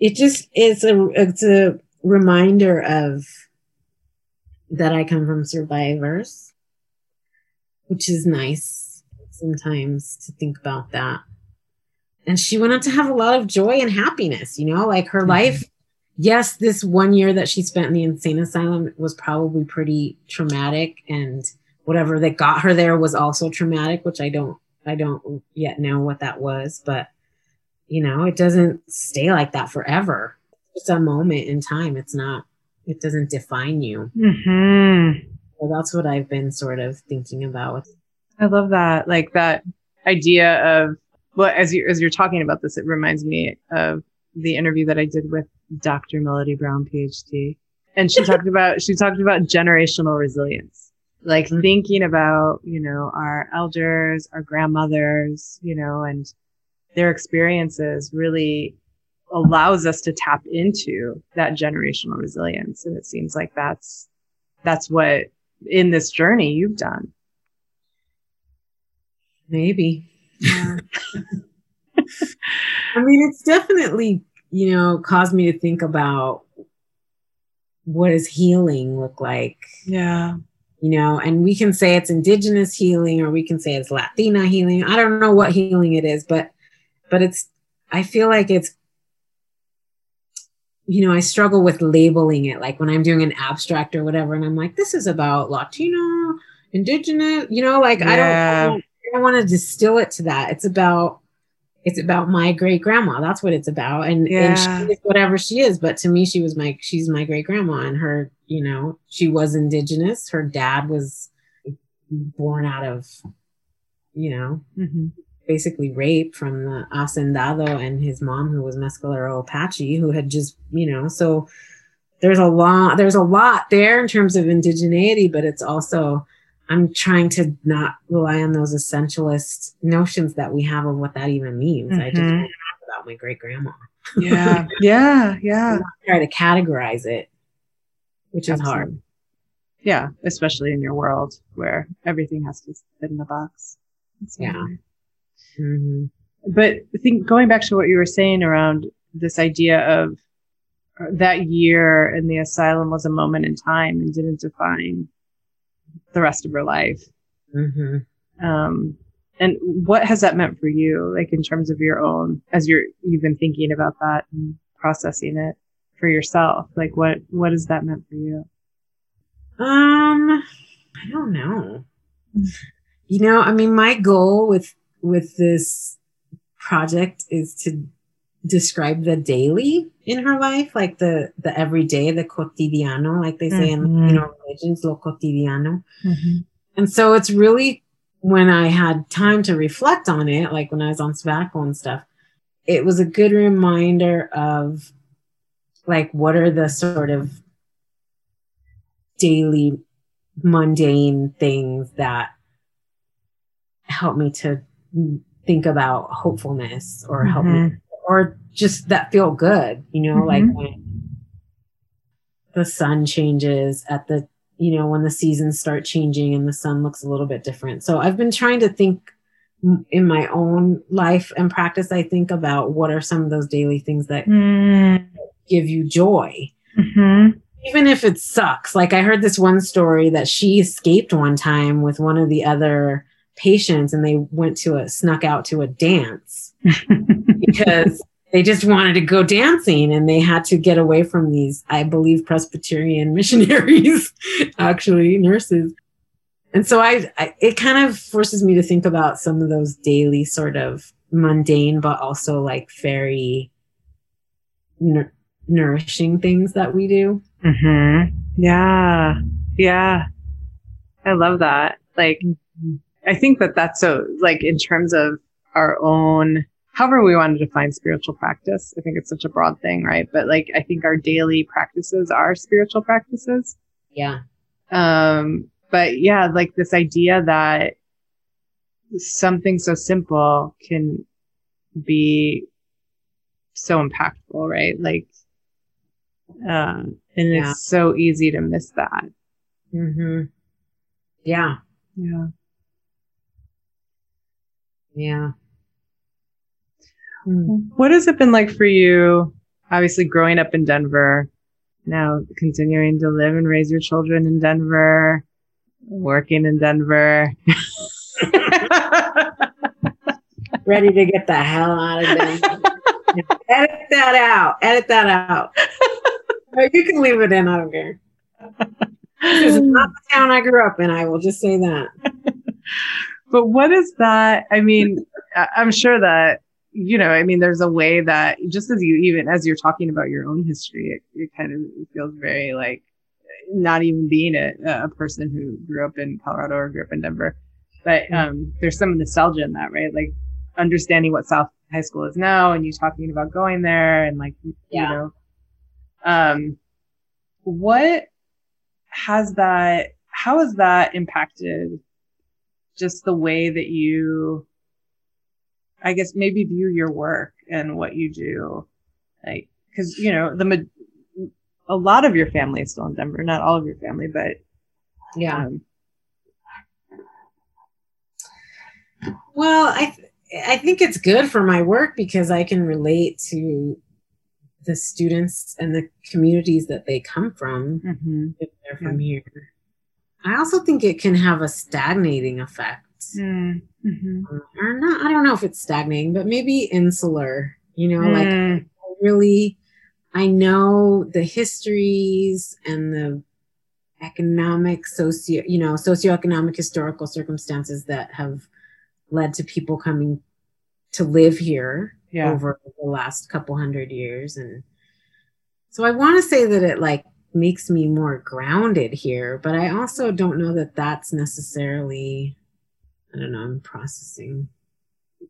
Speaker 4: it just it's a it's a reminder of that i come from survivors which is nice sometimes to think about that and she went on to have a lot of joy and happiness you know like her life yes this one year that she spent in the insane asylum was probably pretty traumatic and whatever that got her there was also traumatic which i don't i don't yet know what that was but you know it doesn't stay like that forever it's a moment in time it's not it doesn't define you
Speaker 3: Mhm.
Speaker 4: so that's what i've been sort of thinking about
Speaker 3: I love that. Like that idea of well, as you as you're talking about this, it reminds me of the interview that I did with Dr. Melody Brown, PhD. And she talked about she talked about generational resilience. Like
Speaker 4: Mhm.
Speaker 3: thinking about, you know, our elders, our grandmothers, you know, and their experiences really allows us to tap into that generational resilience. And it seems like that's that's what in this journey you've done.
Speaker 4: maybe i mean it's definitely you know caused me to think about what does healing look like
Speaker 3: Yeah.
Speaker 4: you know and we can say it's indigenous healing or we can say it's latina healing i don't know what healing it is but but it's i feel like it's you know i struggle with labeling it like when i'm doing an abstract or whatever and i'm like this is about latino indigenous you know like i don't
Speaker 3: Yeah.
Speaker 4: i don't, I want to distill it to that. It's about it's about my great grandma. That's what it's about. And, and she is whatever she is. But to me she was my she's my great grandma and her you know she was indigenous. Her dad was born out of you know
Speaker 3: hmm
Speaker 4: basically rape from the hacendado and his mom who was mescalero apache who had just you know so there's a lot there's a lot there in terms of indigeneity but it's also i'm trying to not rely on those essentialist notions that we have of what that even means i just want to talk about my great grandma
Speaker 3: Yeah. yeah. Yeah.
Speaker 4: try to categorize it which is hard.
Speaker 3: Yeah, especially in your world where everything has to fit in the box.
Speaker 4: Yeah. Mhm.
Speaker 3: But I think going back to what you were saying around this idea of uh, that year in the asylum was a moment in time and didn't define the rest of her life.
Speaker 4: Mhm.
Speaker 3: Um, and what has that meant for you, like in terms of your own, as you're you've been thinking about that and processing it for yourself? Like what what has that meant for you?
Speaker 4: Um, I don't know. You know, I mean, my goal with with this project is to describe the daily in her life, like the the everyday, the cotidiano, like they say in
Speaker 3: Mhm.
Speaker 4: you know religions, lo cotidiano. And so it's really when I had time to reflect on it, like when I was on sabbatical and stuff, it was a good reminder of like what are the sort of daily mundane things that help me to think about hopefulness or help me or just that feel good, you know, like
Speaker 3: Mhm.
Speaker 4: when the sun changes at the, you know, when the seasons start changing and the sun looks a little bit different. So I've been trying to think in my own life and practice, I think about what are some of those daily things that give you joy
Speaker 3: Mm-hmm.
Speaker 4: even if it sucks. Like I heard this one story that she escaped one time with one of the other patients and they went to a snuck out to a dance because they just wanted to go dancing and they had to get away from these, I believe, Presbyterian missionaries, actually nurses. And so I, I, it kind of forces me to think about some of those daily sort of mundane, but also like very nur- nourishing things that we do.
Speaker 3: Mm-hmm. Yeah. Yeah. I love that. Like, I think that that's so, like, in terms of our own, however we want to define spiritual practice, I think it's such a broad thing, right? But like, I think our daily practices are spiritual practices.
Speaker 4: Yeah.
Speaker 3: Um, but yeah, like this idea that something so simple can be so impactful, right? Like, uh, and
Speaker 4: Yeah.
Speaker 3: it's so easy to miss that.
Speaker 4: Mm-hmm. Yeah.
Speaker 3: Yeah.
Speaker 4: Yeah. Mm.
Speaker 3: What has it been like for you? Obviously, growing up in Denver, now continuing to live and raise your children in Denver, working in Denver.
Speaker 4: Ready to get the hell out of there. Edit that out. Edit that out. You can leave it in. I don't care. This is not the town I grew up in. I will just say that.
Speaker 3: but what is that? I mean, I'm sure that, you know, I mean, there's a way that just as you, even as you're talking about your own history, it, it kind of feels very like not even being a, a person who grew up in Colorado or grew up in Denver. But um, there's some nostalgia in that, right? Like understanding what South High School is now and you talking about going there and like,
Speaker 4: Yeah.
Speaker 3: you know, um, what has that, how has that impacted just the way that you, I guess, maybe view your work and what you do? Like, cause, you know, the, a lot of your family is still in Denver, not all of your family, but,
Speaker 4: Yeah.
Speaker 3: um,
Speaker 4: Well, I th- I think it's good for my work because I can relate to the students and the communities that they come from
Speaker 3: mhm.
Speaker 4: if they're from here. I also think it can have a stagnating effect.
Speaker 3: Mm, mhm.
Speaker 4: Or not, I don't know if it's stagnating, but maybe insular, you know, like
Speaker 3: Mm,
Speaker 4: I really I know the histories and the economic socio you know socioeconomic historical circumstances that have led to people coming to live here
Speaker 3: yeah.
Speaker 4: over the last couple hundred years and so i want to say that it like makes me more grounded here but i also don't know that that's necessarily i don't know i'm processing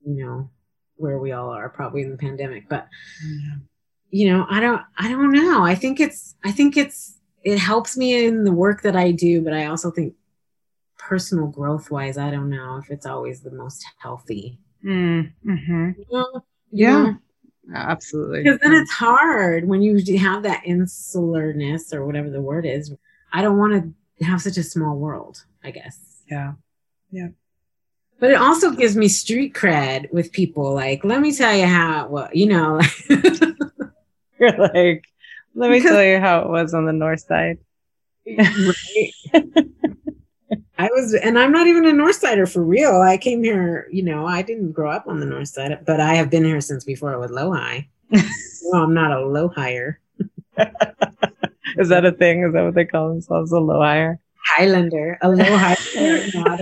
Speaker 4: you know where we all are probably in the pandemic but you know i don't i don't know i think it's i think it's it helps me in the work that i do but i also think personal growth wise i don't know if it's always the most healthy
Speaker 3: Mm, mhm.
Speaker 4: Well,
Speaker 3: Yeah.
Speaker 4: know,
Speaker 3: absolutely.
Speaker 4: because then it's hard when you have that insularness or whatever the word is. I don't want to have such a small world, I guess.
Speaker 3: yeah. Yeah.
Speaker 4: But it also gives me street cred with people. Like, let me tell you how, well, you know,
Speaker 3: You're like, let me
Speaker 4: Because-
Speaker 3: tell you how it was on the north side.
Speaker 4: I was, and I'm not even a North Sider for real. I came here, you know, I didn't grow up on the North Side, but I have been here since before it was LoHi. well, I'm not a low higher.
Speaker 3: Is that a thing? Is that what they call themselves? A low higher?
Speaker 4: Highlander, a low higher. no,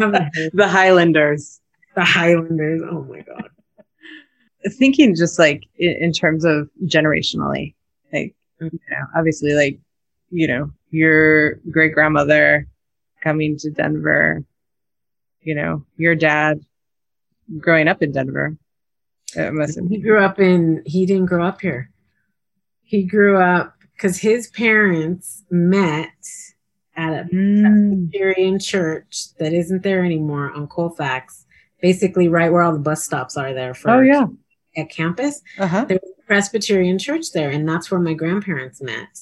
Speaker 4: don't, I
Speaker 3: The Highlanders.
Speaker 4: the Highlanders. Oh my God.
Speaker 3: Thinking just like in, in terms of generationally, like,
Speaker 4: Mm.
Speaker 3: you know, obviously, like, you know, your great grandmother coming to Denver, you know, your dad growing up in Denver. It
Speaker 4: He grew up in, he didn't grow up here. He grew up because his parents met at a
Speaker 3: Mm.
Speaker 4: Presbyterian church that isn't there anymore on Colfax, basically right where all the bus stops are there for
Speaker 3: Oh, yeah.
Speaker 4: at campus.
Speaker 3: Uh huh.
Speaker 4: There was a Presbyterian church there, and that's where my grandparents met.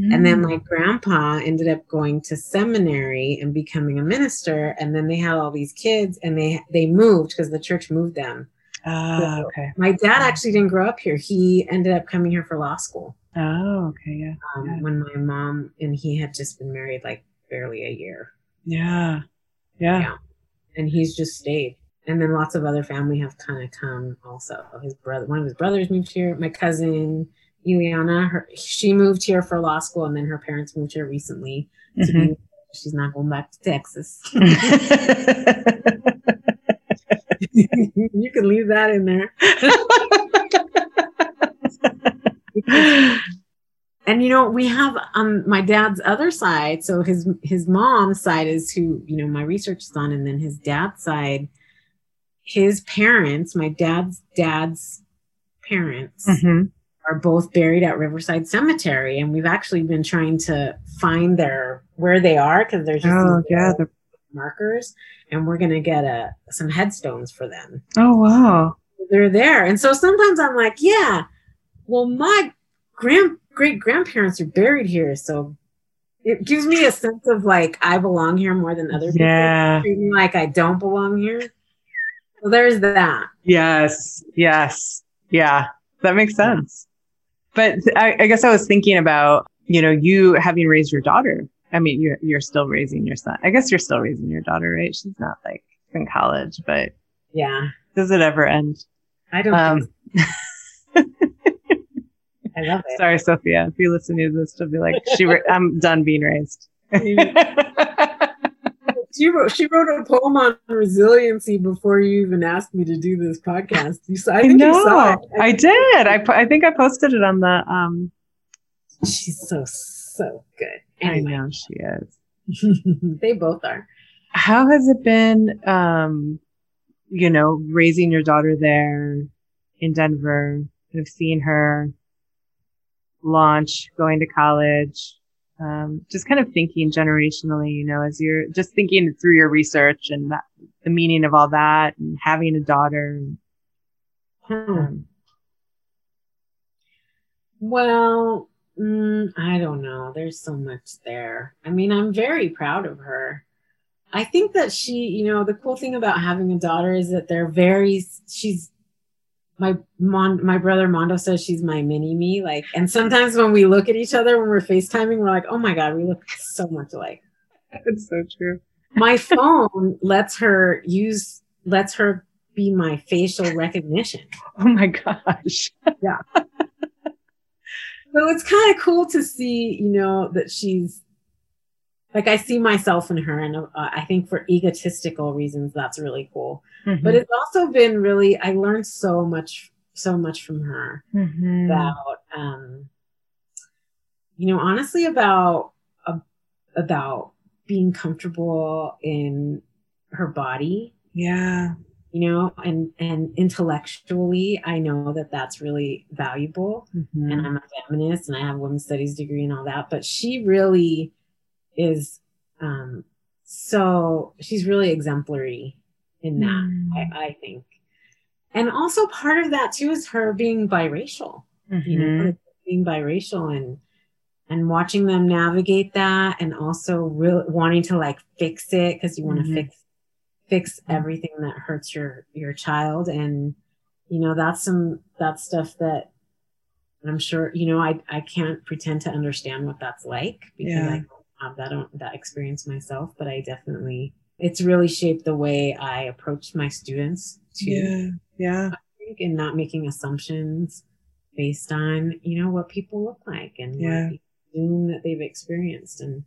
Speaker 4: And then
Speaker 3: Mm.
Speaker 4: my grandpa ended up going to seminary and becoming a minister, and then they had all these kids, and they they moved because the church moved them.
Speaker 3: Ah, okay.
Speaker 4: My dad actually didn't grow up here; he ended up coming here for law school
Speaker 3: Oh, okay. Yeah.
Speaker 4: um,
Speaker 3: Yeah.
Speaker 4: when my mom and he had just been married like barely a year.
Speaker 3: Yeah. Yeah.
Speaker 4: Yeah. and he's just stayed. And then lots of other family have kind of come also. His brother, one of his brothers moved here. My cousin Ileana, her she moved here for law school, and then her parents moved here recently.
Speaker 3: Mhm.
Speaker 4: be- she's not going back to Texas. you can leave that in there. and you know we have on my dad's other side so his his mom's side is who you know my research is on and then his dad's side his parents my dad's dad's parents
Speaker 3: Mhm.
Speaker 4: Are both buried at riverside cemetery and we've actually been trying to find their where they are because there's just
Speaker 3: Oh, yeah. the-
Speaker 4: markers and we're going to get a some headstones for them
Speaker 3: Oh, wow.
Speaker 4: they're there. And so sometimes I'm like, yeah, well, my grand great grandparents are buried here. So it gives me a sense of like I belong here more than other people.
Speaker 3: Yeah.
Speaker 4: Me like I don't belong here. So there's that.
Speaker 3: Yes. Yes. Yeah. That makes sense. But I, I guess I was thinking about, you know, you having raised your daughter. I mean, you're, you're still raising your son. I guess you're still raising your daughter, right? She's not like in college, but
Speaker 4: Yeah.
Speaker 3: does it ever end?
Speaker 4: I don't
Speaker 3: Um.
Speaker 4: I love it.
Speaker 3: Sorry, Sophia. If you listen to this, she'll be like, she, ra- I'm done being raised.
Speaker 4: She wrote she wrote a poem on resiliency before you even asked me to do this podcast. You saw I
Speaker 3: I
Speaker 4: saw
Speaker 3: know.
Speaker 4: it.
Speaker 3: I did. I, I think I posted it on the, um,
Speaker 4: She's so so good.
Speaker 3: I know she is.
Speaker 4: they both are.
Speaker 3: how has it been um you know raising your daughter there in denver kind of seeing her launch going to college um, just kind of thinking generationally you know as you're just thinking through your research and that, the meaning of all that and having a daughter
Speaker 4: Hmm.
Speaker 3: um,
Speaker 4: Well, mm, I don't know. There's so much there. I mean, I'm very proud of her. I think that she, you know, the cool thing about having a daughter is that they're very, she's, my mon, my brother Mondo says she's my mini me. Like, and sometimes when we look at each other when we're FaceTiming, we're like, oh my God, we look so much alike.
Speaker 3: it's so true
Speaker 4: My phone lets her use, lets her be my facial recognition.
Speaker 3: oh my gosh yeah.
Speaker 4: So it's kind of cool to see, you know, that she's like I see myself in her, and uh, I think for egotistical reasons, that's really cool. But it's also been really I learned so much, so much from her
Speaker 3: Mhm.
Speaker 4: about, um, you know, honestly about uh, about being comfortable in her body
Speaker 3: yeah
Speaker 4: you know and and intellectually i know that that's really valuable
Speaker 3: Mhm.
Speaker 4: and I'm a feminist and I have a women's studies degree and all that, but she really is um so she's really exemplary in that,
Speaker 3: Mm.
Speaker 4: I, I think. and also part of that too is her being biracial you know being biracial and and watching them navigate that and also real wanting to like fix it because you want to
Speaker 3: Mhm.
Speaker 4: fix fix everything that hurts your your child and you know that's some that's stuff that i'm sure you know i i can't pretend to understand what that's like because
Speaker 3: Yeah.
Speaker 4: i have that that experience myself but i definitely it's really shaped the way i approach my students too
Speaker 3: yeah yeah.
Speaker 4: Think, and not making assumptions based on you know what people look like and
Speaker 3: Yeah.
Speaker 4: what doom that they've experienced. And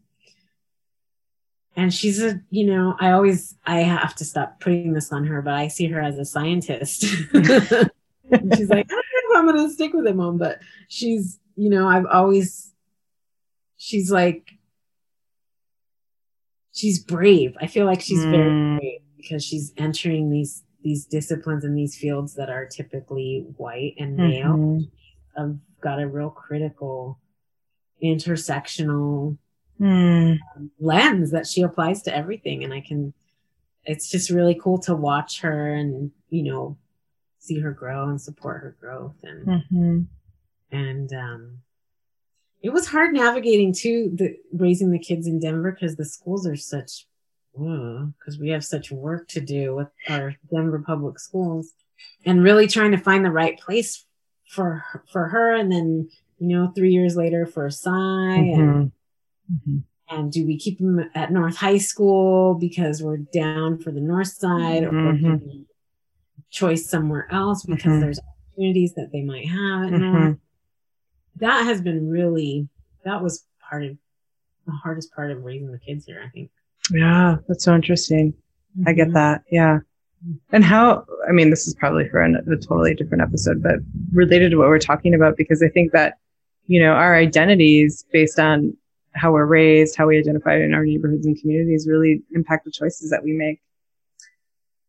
Speaker 4: and she's a you know i always i have to stop putting this on her but i see her as a scientist. She's like i don't know if i'm gonna stick with it mom but she's you know i've always she's like she's brave i feel like she's very
Speaker 3: Mm.
Speaker 4: brave because she's entering these these disciplines and these fields that are typically white and male
Speaker 3: Mhm.
Speaker 4: i've got a real critical intersectional
Speaker 3: Mm.
Speaker 4: lens that she applies to everything and i can it's just really cool to watch her and you know see her grow and support her growth and
Speaker 3: Mhm.
Speaker 4: and um it was hard navigating too the raising the kids in denver because the schools are such because we have such work to do with our denver public schools and really trying to find the right place for for her and then you know three years later for Cy and
Speaker 3: Mhm. Mhm.
Speaker 4: and do we keep them at North High School because we're down for the North Side, or
Speaker 3: Mhm.
Speaker 4: do we choice somewhere else because
Speaker 3: Mhm.
Speaker 4: there's opportunities that they might have at
Speaker 3: Mhm.
Speaker 4: North? That has been really that was part of the hardest part of raising the kids here. I think.
Speaker 3: Yeah, that's so interesting. I get
Speaker 4: Mhm.
Speaker 3: that. Yeah. And how, I mean, this is probably for an, a totally different episode, but related to what we're talking about, because I think that, you know, our identities based on how we're raised, how we identify in our neighborhoods and communities really impact the choices that we make.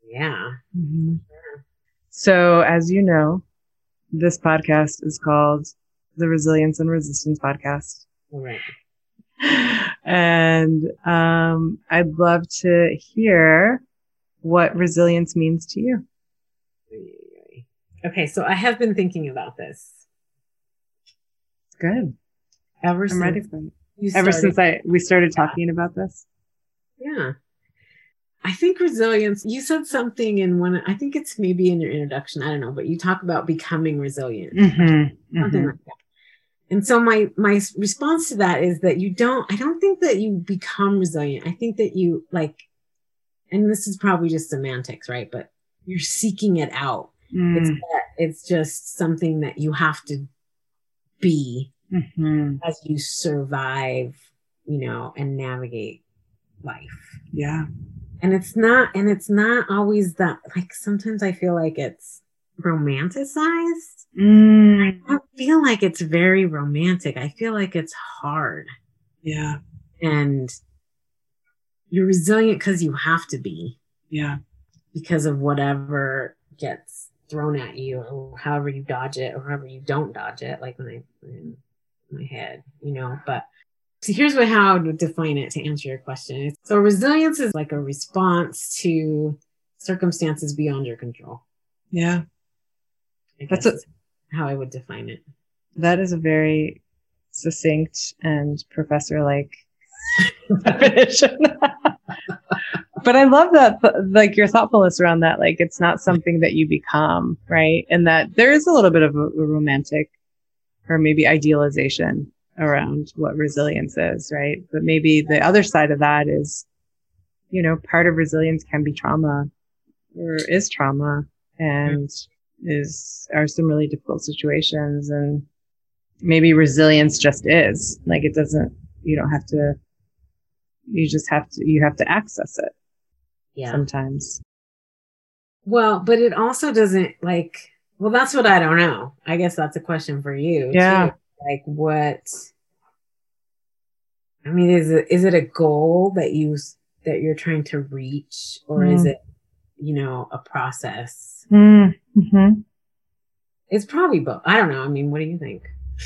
Speaker 4: Yeah.
Speaker 3: So, as you know, this podcast is called the Resilience and Resistance Podcast.
Speaker 4: All right.
Speaker 3: And um, I'd love to hear what resilience means to you.
Speaker 4: Okay, so I have been thinking about this
Speaker 3: Good.
Speaker 4: ever
Speaker 3: I'm
Speaker 4: since
Speaker 3: ready for it. Ever since I we started talking about this.
Speaker 4: Yeah. I think resilience, you said something in one, I think it's maybe in your introduction, I don't know, but you talk about becoming resilient.
Speaker 3: Mm-hmm.
Speaker 4: Something like that. And so my my response to that is that you don't I don't think that you become resilient. I think that you like and this is probably just semantics, right? But you're seeking it out. It's
Speaker 3: Mm-hmm.
Speaker 4: that it's just something that you have to be
Speaker 3: Mm-hmm.
Speaker 4: as you survive, you know, and navigate life.
Speaker 3: Yeah.
Speaker 4: and it's not and it's not always that like sometimes i feel like it's romanticized
Speaker 3: Mm.
Speaker 4: i don't feel like it's very romantic i feel like it's hard
Speaker 3: Yeah.
Speaker 4: and you're resilient because you have to be
Speaker 3: Yeah.
Speaker 4: because of whatever gets thrown at you or however you dodge it or however you don't dodge it like when i in my head you know but so here's what how I would define it to answer your question. So resilience is like a response to circumstances beyond your control.
Speaker 3: Yeah. That's
Speaker 4: is how I would define it.
Speaker 3: That is a very succinct and professor like definition. but I love that, like your thoughtfulness around that. Like it's not something that you become, right? And that there is a little bit of a, a romantic or maybe idealization around what resilience is, right? But maybe the other side of that is, you know, part of resilience can be trauma or is trauma and is are some really difficult situations and maybe resilience just is like it doesn't you don't have to you just have to you have to access it
Speaker 4: Yeah.
Speaker 3: sometimes
Speaker 4: Well, but it also doesn't like, well, that's what I don't know. I guess that's a question for you.
Speaker 3: Yeah.
Speaker 4: too. Like what, I mean, is it, is it a goal that you, that you're trying to reach or is
Speaker 3: Mm.
Speaker 4: it, you know, a process?
Speaker 3: mm-hmm.
Speaker 4: It's probably both. I don't know. I mean, what do you think?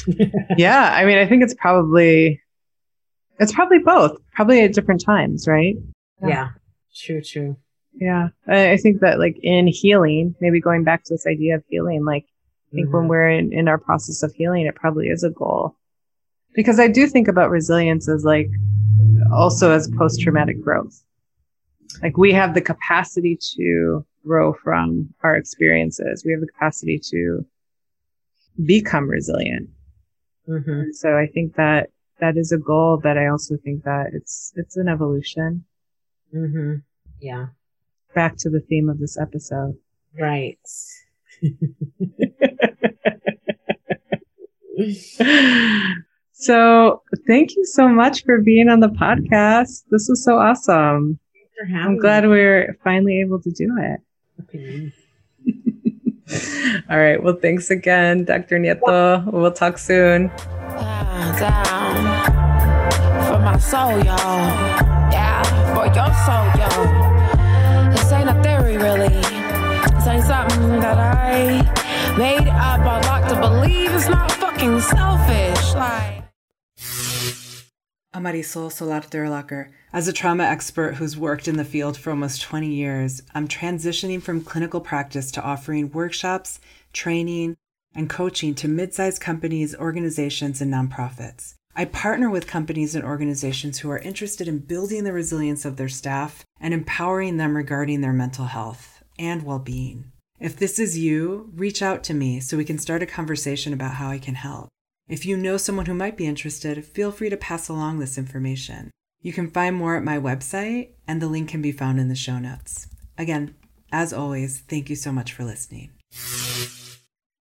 Speaker 3: yeah i mean i think it's probably it's probably both probably at different times right
Speaker 4: yeah. True, true.
Speaker 3: Yeah. I, I think that like in healing, maybe going back to this idea of healing, like I think when
Speaker 4: Mhm.
Speaker 3: we're in, in our process of healing, it probably is a goal. Because I do think about resilience as like also as post traumatic growth. Like we have the capacity to grow from our experiences. We have the capacity to become resilient.
Speaker 4: Mhm.
Speaker 3: So I think that that is a goal, but I also think that it's it's an evolution.
Speaker 4: Mhm. Yeah.
Speaker 3: Back to the theme of this episode.
Speaker 4: Right.
Speaker 3: so thank you so much for being on the podcast. This was so awesome.
Speaker 4: For
Speaker 3: I'm glad
Speaker 4: me.
Speaker 3: we're finally able to do it.
Speaker 4: Okay.
Speaker 3: All right. Well, thanks again, Dr. Nieto. We'll talk soon.
Speaker 2: Down, down. For my soul, y'all. Yeah, for your soul, y'all. This ain't a theory, really. This ain't something that I made up. I like to believe it's not fucking selfish. Like.
Speaker 7: Amarisol Solarte-Erlacher. As a trauma expert who's worked in the field for almost 20 years, I'm transitioning from clinical practice to offering workshops, training, and coaching to mid sized companies, organizations, and nonprofits. I partner with companies and organizations who are interested in building the resilience of their staff and empowering them regarding their mental health and well being. If this is you, reach out to me so we can start a conversation about how I can help. If you know someone who might be interested, feel free to pass along this information. You can find more at my website, and the link can be found in the show notes. Again, as always, thank you so much for listening.